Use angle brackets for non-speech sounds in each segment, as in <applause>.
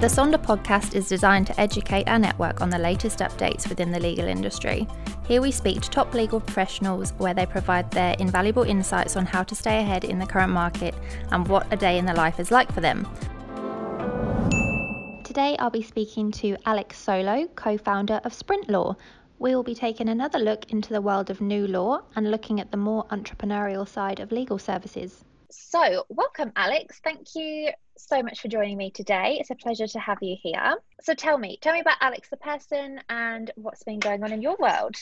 The Sonder podcast is designed to educate our network on the latest updates within the legal industry. Here we speak to top legal professionals where they provide their invaluable insights on how to stay ahead in the current market and what a day in the life is like for them. Today I'll be speaking to Alex Solo, co founder of Sprintlaw. We will be taking another look into the world of new law and looking at the more entrepreneurial side of legal services. So, welcome, Alex. Thank you so much for joining me today. It's a pleasure to have you here. So, tell me, tell me about Alex the person and what's been going on in your world.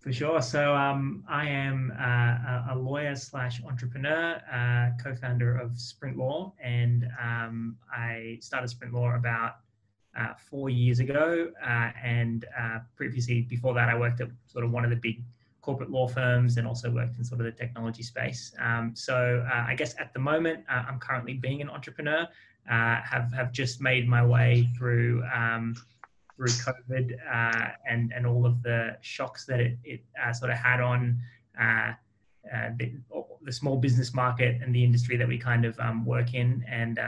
For sure. So, um, I am uh, a lawyer slash entrepreneur, uh, co-founder of Sprintlaw, and um, I started Sprintlaw about uh, four years ago. Uh, and uh, previously, before that, I worked at sort of one of the big corporate law firms and also worked in sort of the technology space. Um, so uh, I guess at the moment, uh, I'm currently being an entrepreneur. Uh, have have just made my way through um, through COVID uh, and and all of the shocks that it, it uh, sort of had on. The, the, small business market and the industry that we kind of um, work in, and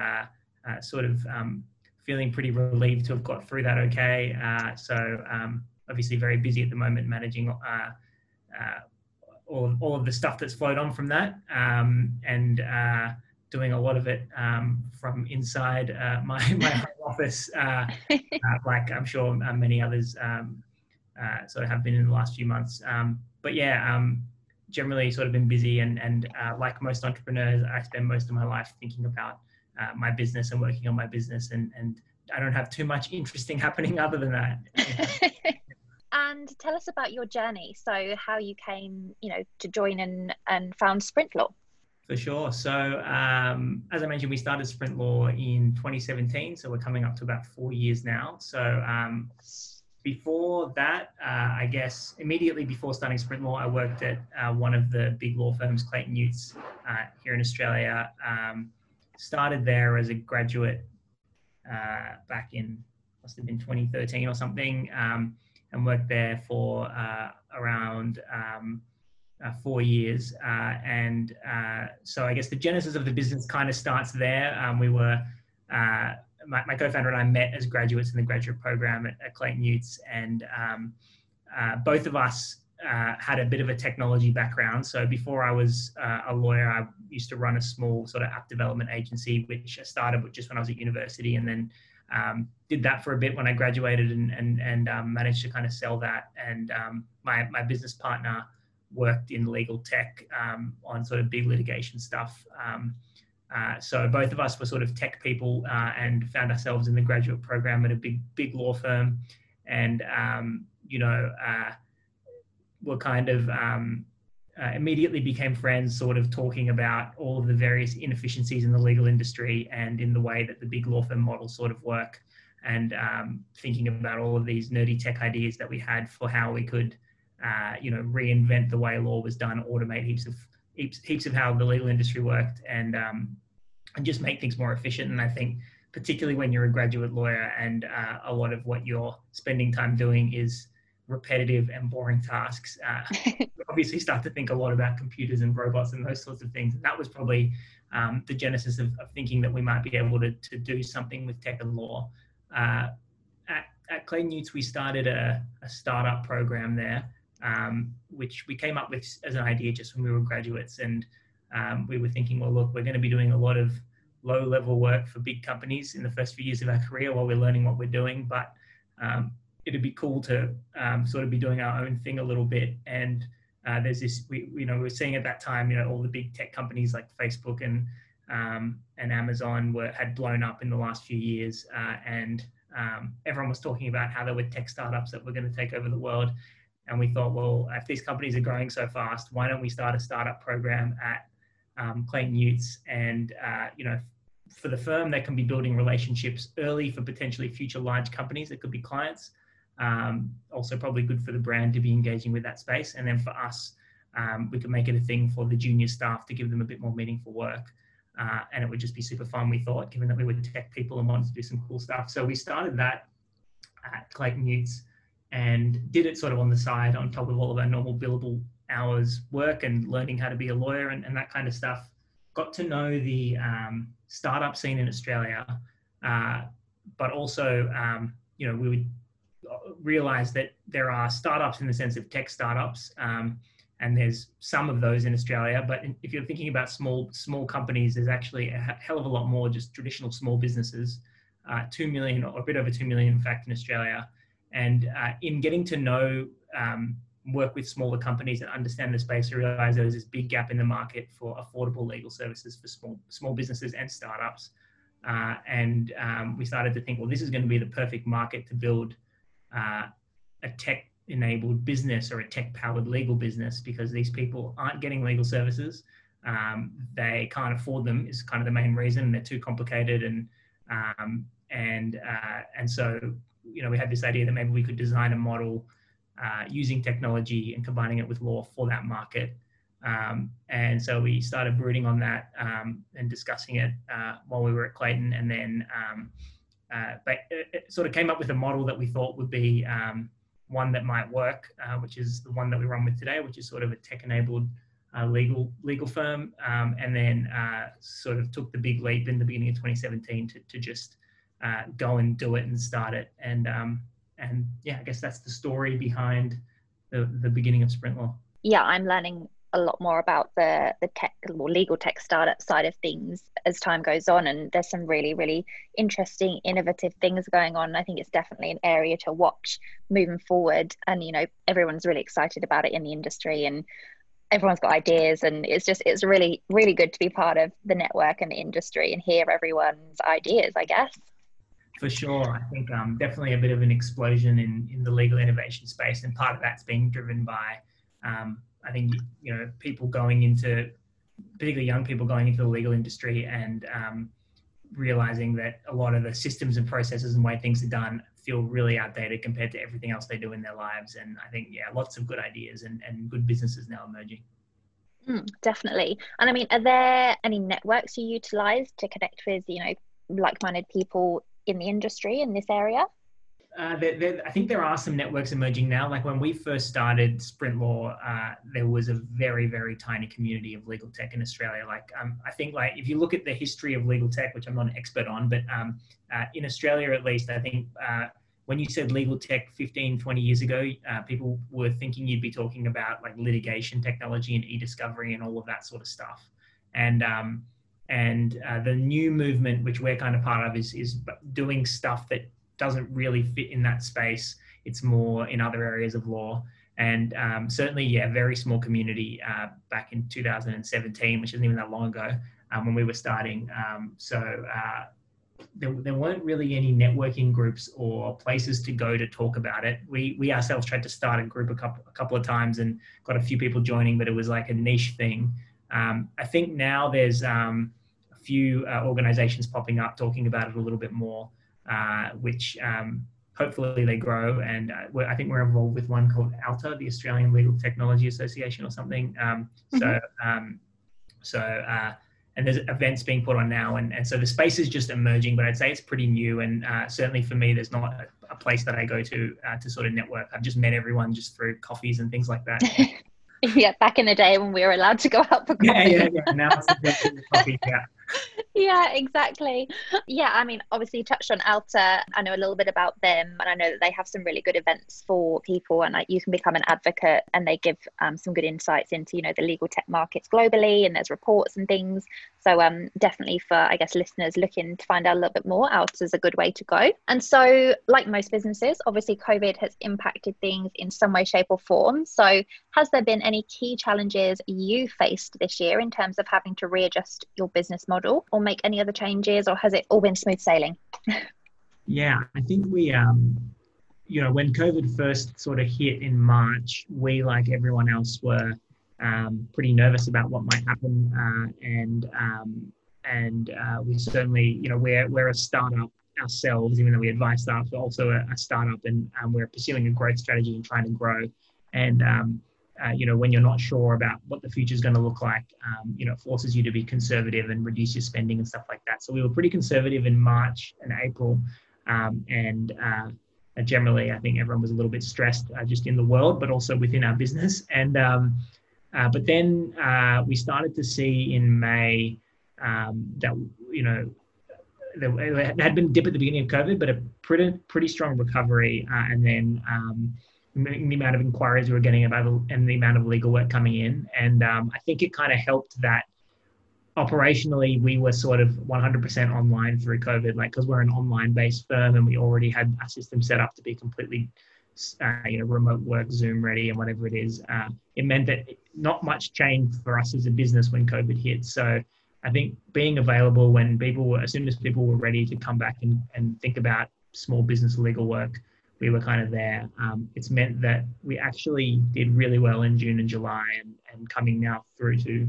sort of um, feeling pretty relieved to have got through that okay. so um, obviously very busy at the moment managing uh, all, all of the stuff that's flowed on from that um, and uh, doing a lot of it um, from inside uh, my, <laughs> my home office, uh, <laughs> uh, like I'm sure uh, many others um, sort of have been in the last few months. Um, but yeah, um, generally sort of been busy and, and like most entrepreneurs, I spend most of my life thinking about my business and working on my business and, and I don't have too much interesting <laughs> happening other than that. And tell us about your journey. So, how you came, you know, to join and, and found Sprintlaw. For sure. So, um, as I mentioned, we started Sprintlaw in 2017. So, we're coming up to about four years now. So, um, before that, uh, I guess immediately before starting Sprintlaw, I worked at uh, one of the big law firms, Clayton Utz, uh, here in Australia. Um, started there as a graduate uh, back in, must have been 2013 or something. Um, and worked there for uh, around um, uh, four years. Uh, and uh, so I guess the genesis of the business kind of starts there. Um, we were, uh, my, my, co-founder and I met as graduates in the graduate program at, at Clayton Utz, and um, both of us had a bit of a technology background. So before I was a lawyer, I used to run a small sort of app development agency, which I started just when I was at university, and then um, did that for a bit when I graduated and and and um, managed to kind of sell that. And um, my my business partner worked in legal tech um, on sort of big litigation stuff. Um, uh, so both of us were sort of tech people uh, and found ourselves in the graduate program at a big big law firm, and um, you know uh, were kind of uh, immediately became friends, sort of talking about all of the various inefficiencies in the legal industry and in the way that the big law firm models sort of work, and um, thinking about all of these nerdy tech ideas that we had for how we could, uh, you know, reinvent the way law was done, automate heaps of heaps, heaps of how the legal industry worked, and um, and just make things more efficient. And I think particularly when you're a graduate lawyer and uh, a lot of what you're spending time doing is repetitive and boring tasks. Uh, <laughs> obviously, start to think a lot about computers and robots and those sorts of things. And that was probably um, the genesis of, of, thinking that we might be able to, to do something with tech and law. Uh, at, at Clayton Utz, we started a, a startup program there, um, which we came up with as an idea just when we were graduates. And um, we were thinking, well, look, we're going to be doing a lot of low level work for big companies in the first few years of our career while we're learning what we're doing. But um, it'd be cool to um, sort of be doing our own thing a little bit. And uh, there's this, we, you know, we were seeing at that time, you know, all the big tech companies like Facebook and um, and Amazon were had blown up in the last few years, uh, and um, everyone was talking about how there were tech startups that were going to take over the world. And we thought, well, if these companies are growing so fast, why don't we start a startup program at um, Clayton Utz? And uh, you know, for the firm, they can be building relationships early for potentially future large companies that could be clients. Um, also, probably good for the brand to be engaging with that space. And then for us, um, we could make it a thing for the junior staff to give them a bit more meaningful work. Uh, and it would just be super fun, we thought, given that we were tech people and wanted to do some cool stuff. So we started that at Clayton Utz and did it sort of on the side on top of all of our normal billable hours work and learning how to be a lawyer and, and that kind of stuff. Got to know the um, startup scene in Australia uh, but also, um, you know, we would realize that there are startups in the sense of tech startups, um, and there's some of those in Australia. But if you're thinking about small small companies, there's actually a hell of a lot more just traditional small businesses. Uh, two million or a bit over two million, in fact, in Australia. And uh, in getting to know, um, work with smaller companies and understand the space, I realize there's this big gap in the market for affordable legal services for small small businesses and startups. Uh, and um, we started to think, well, this is going to be the perfect market to build uh, a tech enabled business or a tech powered legal business because these people aren't getting legal services. Um, they can't afford them is kind of the main reason. They're too complicated and um, and uh, and so you know we had this idea that maybe we could design a model uh, using technology and combining it with law for that market. Um, and so we started brooding on that um, and discussing it uh, while we were at Clayton, and then um, uh, but it, it, sort of came up with a model that we thought would be um, one that might work, uh, which is the one that we run with today, which is sort of a tech-enabled uh, legal legal firm, um, and then uh, sort of took the big leap in the beginning of 2017 to, to just uh, go and do it and start it, and um, and yeah, I guess that's the story behind the the beginning of Sprintlaw. Yeah, I'm learning a lot more about the the tech or legal tech startup side of things as time goes on and there's some really really interesting innovative things going on. I think it's definitely an area to watch moving forward and you know everyone's really excited about it in the industry and everyone's got ideas and it's just it's really really good to be part of the network and the industry and hear everyone's ideas i guess. For sure. I think um, definitely a bit of an explosion in in the legal innovation space and part of that's being driven by um, I think you know people going into, particularly young people going into the legal industry and um, realizing that a lot of the systems and processes and way things are done feel really outdated compared to everything else they do in their lives. And I think yeah, lots of good ideas and, and good businesses now emerging. Mm, definitely. And I mean, are there any networks you utilize to connect with you know like-minded people in the industry in this area? Uh, there, there, I think there are some networks emerging now. Like when we first started Sprintlaw, uh, there was a very, very tiny community of legal tech in Australia. Like um, I think, like if you look at the history of legal tech, which I'm not an expert on, but um, uh, in Australia at least, I think uh, when you said legal tech 15, 20 years ago, uh, people were thinking you'd be talking about like litigation technology and e-discovery and all of that sort of stuff. And um, and uh, the new movement, which we're kind of part of, is is doing stuff that doesn't really fit in that space. It's more in other areas of law. And um, certainly, yeah, very small community uh, back in 2017, which isn't even that long ago um, when we were starting. Um, so uh, there, there weren't really any networking groups or places to go to talk about it. We, we ourselves tried to start a group a couple, a couple of times and got a few people joining, but it was like a niche thing. Um, I think now there's um, a few uh, organizations popping up talking about it a little bit more uh, which um, hopefully they grow. And uh, I think we're involved with one called ALTA, the Australian Legal Technology Association, or something. Um, mm-hmm. So, um, so uh, and there's events being put on now, and, and so the space is just emerging. But I'd say it's pretty new, and uh, certainly for me, there's not a, a place that I go to uh, to sort of network. I've just met everyone just through coffees and things like that. <laughs> yeah, back in the day when we were allowed to go out for coffee. Yeah, yeah, yeah. Now it's coffee. Yeah yeah, exactly. Yeah, I mean, obviously, you touched on Alta. I know a little bit about them, and I know that they have some really good events for people, and like you can become an advocate, and they give um, some good insights into you know the legal tech markets globally, and there's reports and things. So, um, definitely for I guess listeners looking to find out a little bit more, Alta is a good way to go. And so, like most businesses, obviously, COVID has impacted things in some way, shape, or form. So, has there been any key challenges you faced this year in terms of having to readjust your business model? Or or make any other changes, or has it all been smooth sailing? <laughs> yeah, I think we, um, you know, when COVID first sort of hit in March, we, like everyone else, were um, pretty nervous about what might happen, uh, and um, and uh, we certainly, you know, we're we're a startup ourselves, even though we advise startups, we're also a, a startup, and um, we're pursuing a growth strategy and trying to grow. And um, uh, you know, when you're not sure about what the future is going to look like, um, you know, it forces you to be conservative and reduce your spending and stuff like that. So we were pretty conservative in March and April, um, and uh, generally, I think everyone was a little bit stressed uh, just in the world, but also within our business. And um, uh, but then uh, we started to see in May um, that you know there had been a dip at the beginning of COVID, but a pretty pretty strong recovery, and then um, the amount of inquiries we were getting about and the amount of legal work coming in, and um, I think it kind of helped that operationally we were sort of 100% online through COVID, like because we're an online-based firm and we already had a system set up to be completely uh, you know, remote work, Zoom ready, and whatever it is. Uh, it meant that not much changed for us as a business when COVID hit. So I think being available when people were, as soon as people were ready to come back and, and think about small business legal work, we were kind of there. Um, it's meant that we actually did really well in June and July, and, and coming now through to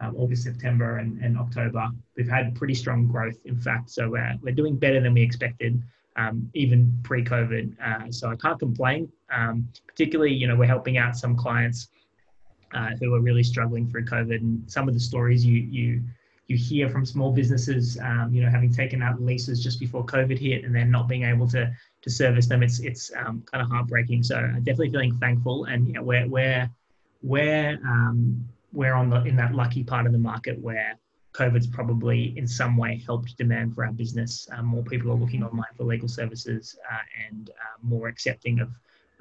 um, August, September, and, and October, we've had pretty strong growth. In fact, so we're, we're doing better than we expected um, even pre-COVID. Uh, so I can't complain. Um, particularly, you know, we're helping out some clients uh, who are really struggling through COVID, and some of the stories you you you hear from small businesses, um, you know, having taken out leases just before COVID hit, and then not being able to to service them. It's it's um, kind of heartbreaking. So I'm definitely feeling thankful, and know, we're we're we're um, we're on the in that lucky part of the market where COVID's probably in some way helped demand for our business. Um, more people are looking online for legal services uh, and uh, more accepting of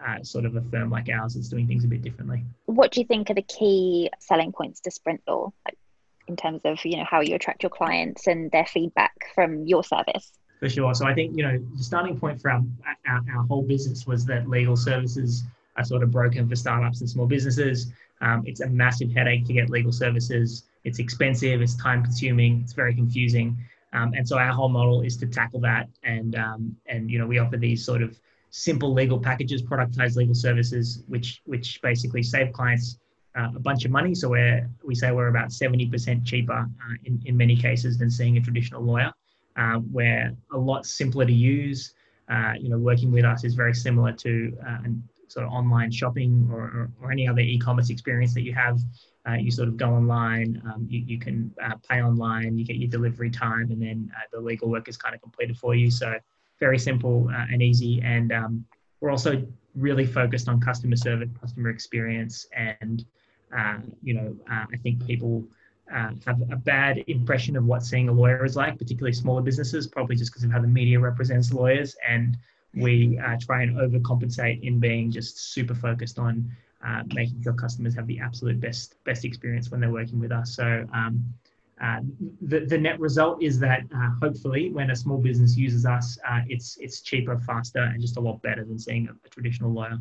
uh, sort of a firm like ours that's doing things a bit differently. What do you think are the key selling points to Sprintlaw, like in terms of you know how you attract your clients and their feedback from your service? For sure. So I think you know the starting point for our, our, our whole business was that legal services are sort of broken for startups and small businesses. Um, it's a massive headache to get legal services. It's expensive, it's time consuming, it's very confusing. Um, and so our whole model is to tackle that. And, um, and, you know, we offer these sort of simple legal packages, productized legal services, which, which basically save clients uh, a bunch of money. So we're, we say we're about 70% cheaper uh, in, in many cases than seeing a traditional lawyer. Uh, we're a lot simpler to use. Uh, you know, working with us is very similar to uh, sort of online shopping or, or, or any other e-commerce experience that you have. Uh, you sort of go online, um, you, you can pay online, you get your delivery time, and then the legal work is kind of completed for you. So very simple and easy. And um, we're also really focused on customer service, customer experience, and uh, you know uh, I think people have a bad impression of what seeing a lawyer is like, particularly smaller businesses, probably just because of how the media represents lawyers and we try and overcompensate in being just super focused on uh, making sure customers have the absolute best best experience when they're working with us. So um, uh, the, the net result is that uh, hopefully when a small business uses us, uh, it's it's cheaper, faster, and just a lot better than seeing a, a traditional lawyer.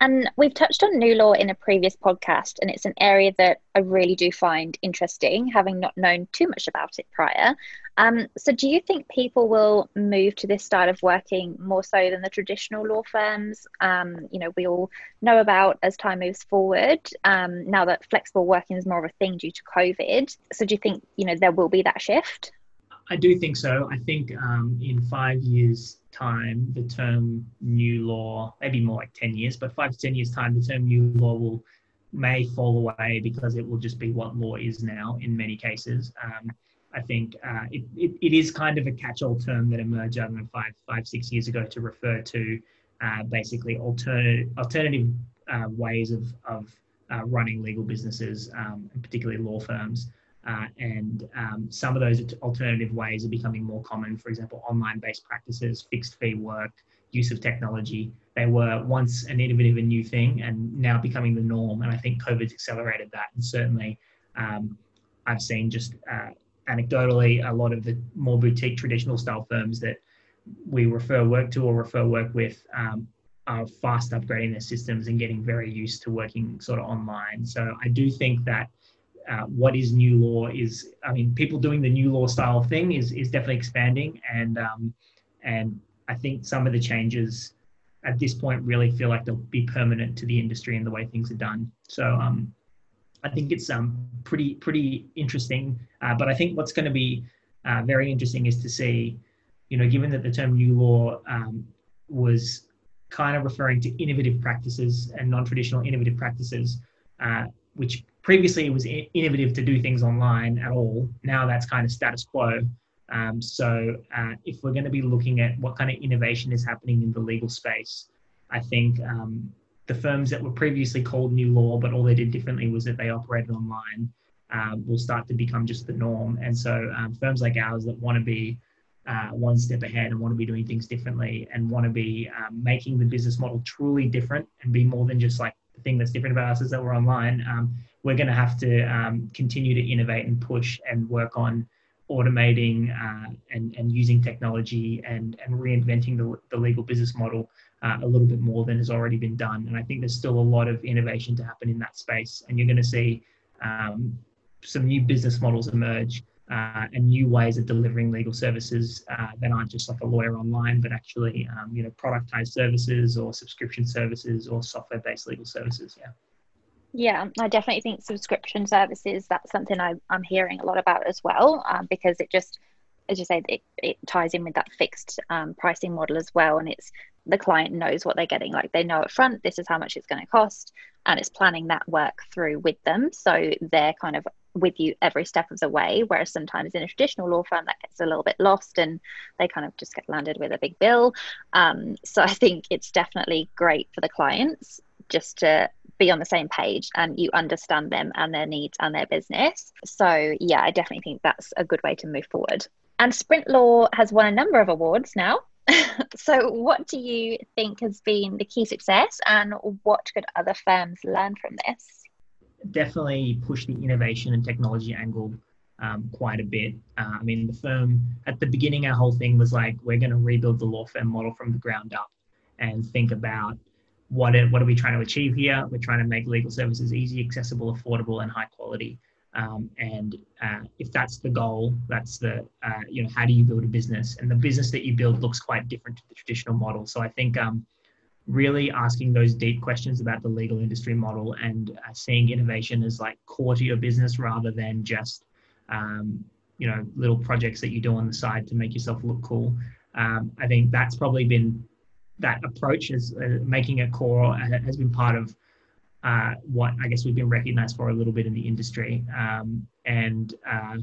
And we've touched on new law in a previous podcast, and it's an area that I really do find interesting, having not known too much about it prior. Um, so, do you think people will move to this style of working more so than the traditional law firms? Um, you know, we all know about as time moves forward. Um, now that flexible working is more of a thing due to COVID, so do you think you know there will be that shift? I do think so. I think um, in five years' time, the term new law, maybe more like 10 years, but five to 10 years' time, the term new law will may fall away because it will just be what law is now in many cases. Um, I think uh, it, it, it is kind of a catch-all term that emerged, know, five, five, six years ago to refer to uh, basically alternative, alternative uh, ways of, of uh, running legal businesses, um, and particularly law firms. Uh, and um, some of those alternative ways are becoming more common. For example, online based practices, fixed fee work, use of technology. They were once an innovative and new thing and now becoming the norm. And I think COVID's accelerated that. And certainly, um, I've seen just uh, anecdotally a lot of the more boutique traditional style firms that we refer work to or refer work with um, are fast upgrading their systems and getting very used to working sort of online. So I do think that uh, what is new law is I mean people doing the new law style thing is is definitely expanding and um, and I think some of the changes at this point really feel like they'll be permanent to the industry and the way things are done. So um, I think it's um, pretty pretty interesting. Uh, but I think what's going to be uh, very interesting is to see, you know, given that the term new law um, was kind of referring to innovative practices and non-traditional innovative practices, uh, which previously it was innovative to do things online at all. Now that's kind of status quo. Um, so uh, if we're going to be looking at what kind of innovation is happening in the legal space, I think um, the firms that were previously called new law, but all they did differently was that they operated online, um, will start to become just the norm. And so um, firms like ours that want to be uh, one step ahead and want to be doing things differently and want to be um, making the business model truly different and be more than just like the thing that's different about us is that we're online, um, we're going to have to um, continue to innovate and push and work on automating uh, and, and using technology and, and reinventing the, the legal business model uh, a little bit more than has already been done. And I think there's still a lot of innovation to happen in that space. And you're going to see um, some new business models emerge uh, and new ways of delivering legal services uh, that aren't just like a lawyer online, but actually, um, you know, productized services or subscription services or software-based legal services. Yeah. Yeah, I definitely think subscription services, that's something I, I'm hearing a lot about as well, um, because it just, as you say, it, it ties in with that fixed um, pricing model as well. And it's the client knows what they're getting. Like they know up front, this is how much it's going to cost, and it's planning that work through with them. So they're kind of with you every step of the way. Whereas sometimes in a traditional law firm, that gets a little bit lost and they kind of just get landed with a big bill. Um, so I think it's definitely great for the clients just to be on the same page and you understand them and their needs and their business. So, yeah, I definitely think that's a good way to move forward. And Sprintlaw has won a number of awards now. <laughs> so, what do you think has been the key success and what could other firms learn from this? Definitely push the innovation and technology angle um, quite a bit. Uh, I mean, the firm at the beginning, our whole thing was like, we're going to rebuild the law firm model from the ground up and think about what it, what are we trying to achieve here? We're trying to make legal services easy, accessible, affordable, and high quality. Um, and uh, if that's the goal, that's the uh, you know how do you build a business? And the business that you build looks quite different to the traditional model. So I think um, really asking those deep questions about the legal industry model and uh, seeing innovation as like core to your business rather than just um, you know little projects that you do on the side to make yourself look cool. Um, I think that's probably been that approach as uh, making a core has been part of uh, what I guess we've been recognized for a little bit in the industry. Um, and uh,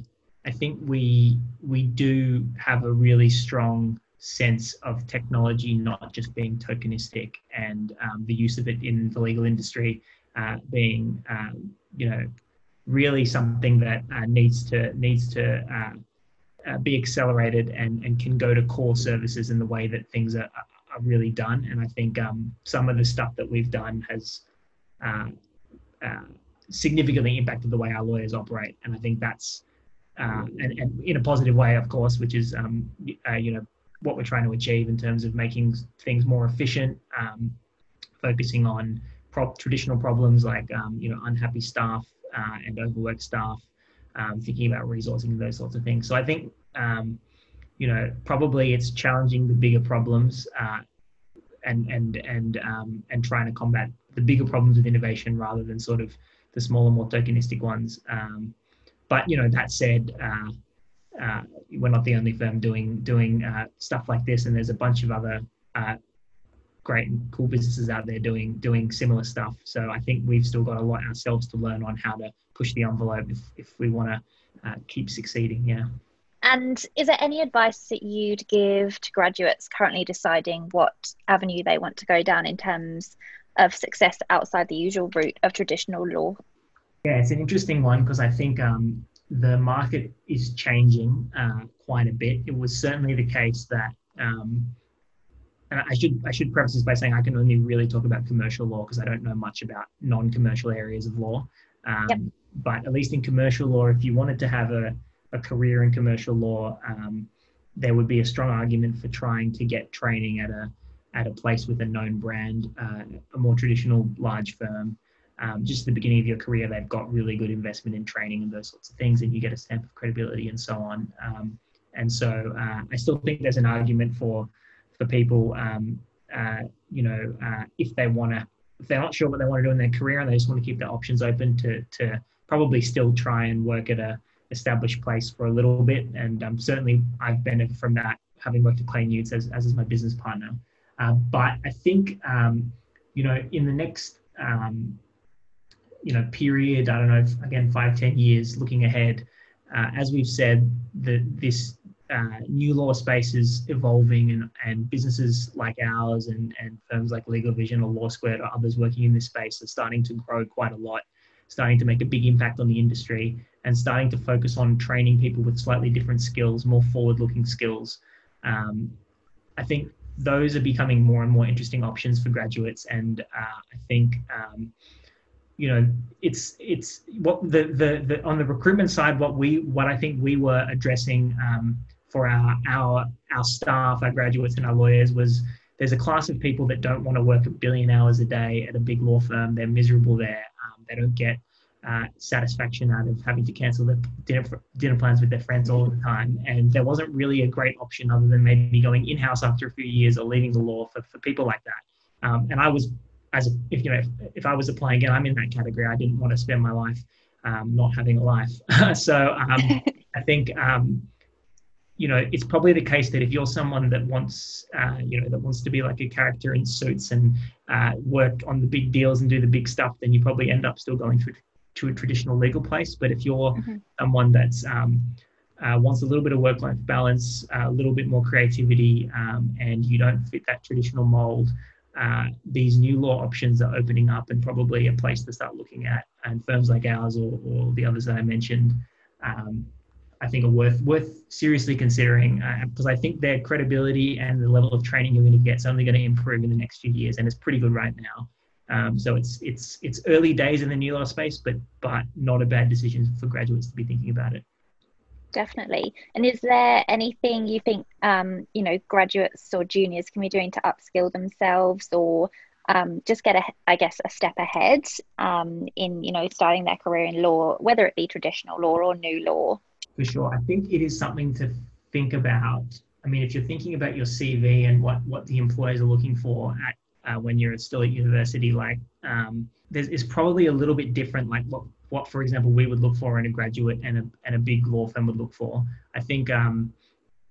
I think we we do have a really strong sense of technology not just being tokenistic and um, the use of it in the legal industry uh, being um, you know really something that uh, needs to needs to uh, uh, be accelerated and, and can go to core services in the way that things are really done. And I think um, some of the stuff that we've done has uh, uh, significantly impacted the way our lawyers operate. And I think that's, uh, and, and, in a positive way, of course, which is, um, uh, you know, what we're trying to achieve in terms of making things more efficient, um, focusing on prop, traditional problems like, um, you know, unhappy staff uh, and overworked staff, um, thinking about resourcing and those sorts of things. So I think, um, you know, probably it's challenging the bigger problems uh, and and and um, and trying to combat the bigger problems with innovation rather than sort of the smaller, more tokenistic ones. Um, but you know, that said, uh, uh, we're not the only firm doing doing uh, stuff like this, and there's a bunch of other uh, great and cool businesses out there doing doing similar stuff. So I think we've still got a lot ourselves to learn on how to push the envelope if if we want to uh, keep succeeding. Yeah. And is there any advice that you'd give to graduates currently deciding what avenue they want to go down in terms of success outside the usual route of traditional law? Yeah, it's an interesting one because I think um, the market is changing uh, quite a bit. It was certainly the case that, um, and I should I should preface this by saying I can only really talk about commercial law because I don't know much about non-commercial areas of law. Um, yep. But at least in commercial law, if you wanted to have a a career in commercial law, um, there would be a strong argument for trying to get training at a at a place with a known brand, uh, a more traditional large firm. Um, just at the beginning of your career, they've got really good investment in training and those sorts of things, and you get a stamp of credibility and so on. Um, and so, uh, I still think there's an argument for for people, um, uh, you know, uh, if they want to, if they're not sure what they want to do in their career and they just want to keep their options open, to to probably still try and work at a established place for a little bit. And um, certainly I've benefited from that, having worked at Clayton Utz as, as is my business partner. Uh, but I think, um, you know, in the next, um, you know, period, I don't know, if, again, five, ten years looking ahead, uh, as we've said, the, this uh, new law space is evolving and, and businesses like ours and, and firms like LegalVision or Law Squared or others working in this space are starting to grow quite a lot, starting to make a big impact on the industry and starting to focus on training people with slightly different skills, more forward-looking skills. Um, I think those are becoming more and more interesting options for graduates, and uh, I think um, you know it's it's what the, the the on the recruitment side what we what I think we were addressing um, for our our our staff, our graduates, and our lawyers was there's a class of people that don't want to work a billion hours a day at a big law firm. They're miserable there. Um, they don't get uh, satisfaction out of having to cancel their dinner, dinner plans with their friends all the time. And there wasn't really a great option other than maybe going in house after a few years or leaving the law for, for people like that. Um, and I was, as a, if you know, if, if, I was applying again, I'm in that category. I didn't want to spend my life um, not having a life. <laughs> so um, <laughs> I think um, you know, it's probably the case that if you're someone that wants, uh, you know, that wants to be like a character in suits and uh, work on the big deals and do the big stuff, then you probably end up still going to, to a traditional legal place. But if you're mm-hmm. someone that's um, uh, wants a little bit of work-life balance, a little bit more creativity, um, and you don't fit that traditional mold, uh, these new law options are opening up and probably a place to start looking at. And firms like ours or, or the others that I mentioned um, I think are worth worth seriously considering uh, because I think their credibility and the level of training you're going to get is only going to improve in the next few years, and it's pretty good right now. Um, so it's it's it's early days in the new law space, but but not a bad decision for graduates to be thinking about it. Definitely. And is there anything you think um, you know graduates or juniors can be doing to upskill themselves or um, just get a, I guess, a step ahead um, in you know starting their career in law, whether it be traditional law or new law? for sure. I think it is something to think about. I mean, if you're thinking about your CV and what, what the employers are looking for at uh, when you're still at university, like um, there's is probably a little bit different, like what, what, for example, we would look for in a graduate and a, and a big law firm would look for. I think, um,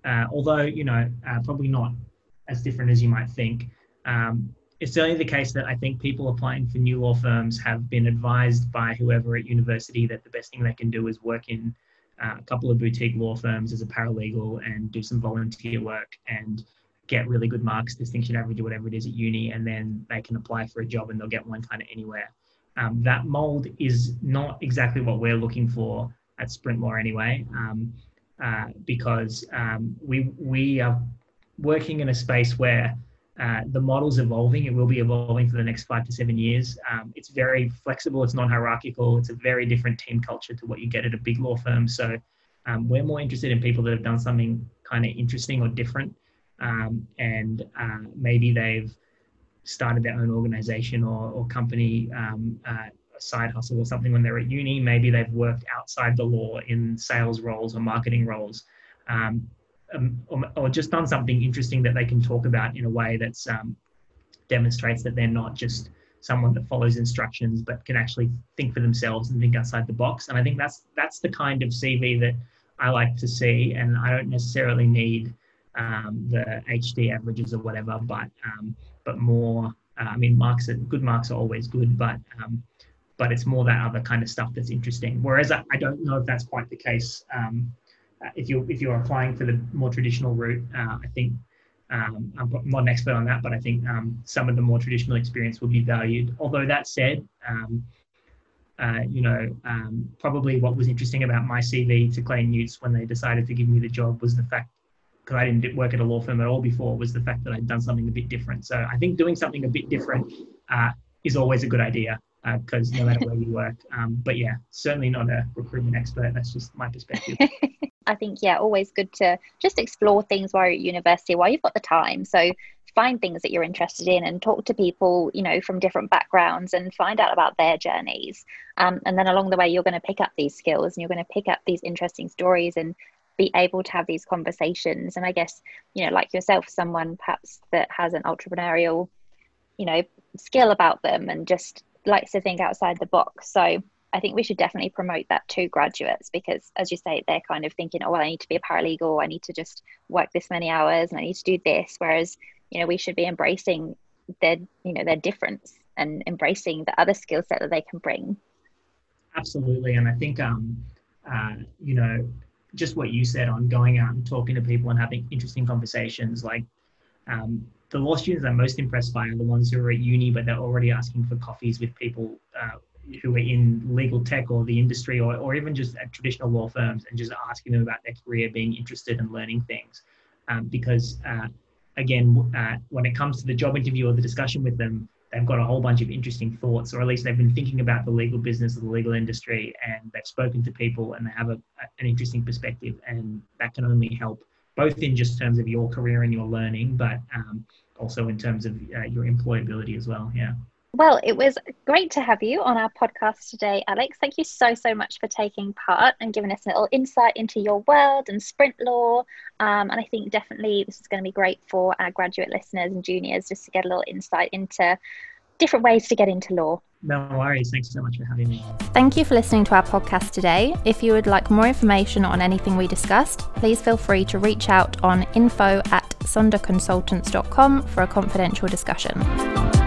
uh, although, you know, uh, probably not as different as you might think, um, it's certainly the case that I think people applying for new law firms have been advised by whoever at university that the best thing they can do is work in uh, a couple of boutique law firms as a paralegal and do some volunteer work and get really good marks, distinction average, or whatever it is at uni, and then they can apply for a job and they'll get one kind of anywhere. Um, that mold is not exactly what we're looking for at Sprintlaw anyway, um, uh, because um, we we are working in a space where uh, the model's evolving. It will be evolving for the next five to seven years. Um, it's very flexible. It's non-hierarchical. It's a very different team culture to what you get at a big law firm. So um, we're more interested in people that have done something kind of interesting or different, um, and uh, maybe they've started their own organization or, or company, um, uh, a side hustle or something when they're at uni. Maybe they've worked outside the law in sales roles or marketing roles. Um, um, or, or, just done something interesting that they can talk about in a way that um, demonstrates that they're not just someone that follows instructions but can actually think for themselves and think outside the box and i think that's that's the kind of cv that i like to see and i don't necessarily need um, the hd averages or whatever but um, but more uh, i mean marks are good marks are always good but um, but it's more that other kind of stuff that's interesting whereas i, I don't know if that's quite the case um, uh, if you're if you're applying for the more traditional route, uh, I think um, I'm not an expert on that, but I think um, some of the more traditional experience will be valued. Although that said, uh, you know, um, probably what was interesting about my CV to Clayton Utz when they decided to give me the job was the fact, because I didn't work at a law firm at all before, was the fact that I'd done something a bit different. So I think doing something a bit different uh, is always a good idea because uh, no matter where you work. Um, but yeah, certainly not a recruitment expert. That's just my perspective. <laughs> I think, yeah, always good to just explore things while you're at university, while you've got the time. So find things that you're interested in and talk to people, you know, from different backgrounds and find out about their journeys. Um, and then along the way, you're going to pick up these skills and you're going to pick up these interesting stories and be able to have these conversations. And I guess, you know, like yourself, someone perhaps that has an entrepreneurial, you know, skill about them and just likes to think outside the box. So I think we should definitely promote that to graduates because, as you say, they're kind of thinking, oh, well, I need to be a paralegal, I need to just work this many hours, and I need to do this. Whereas, you know, we should be embracing their, you know, their difference and embracing the other skill set that they can bring. Absolutely, and I think, um, uh, you know, just what you said on going out and talking to people and having interesting conversations, like um, the law students I'm most impressed by are the ones who are at uni, but they're already asking for coffees with people uh, who are in legal tech or the industry or, or even just at traditional law firms and just asking them about their career, being interested in learning things. Um, because uh, again, uh, when it comes to the job interview or the discussion with them, they've got a whole bunch of interesting thoughts, or at least they've been thinking about the legal business or the legal industry, and they've spoken to people and they have a, an interesting perspective, and that can only help both in just terms of your career and your learning, but um, also in terms of uh, your employability as well. Yeah. Well, it was great to have you on our podcast today, Alex. Thank you so, so much for taking part and giving us a little insight into your world and Sprintlaw. Um, and I think definitely this is going to be great for our graduate listeners and juniors just to get a little insight into different ways to get into law. No worries. Thanks so much for having me. Thank you for listening to our podcast today. If you would like more information on anything we discussed, please feel free to reach out on info at sonderconsultants.com for a confidential discussion.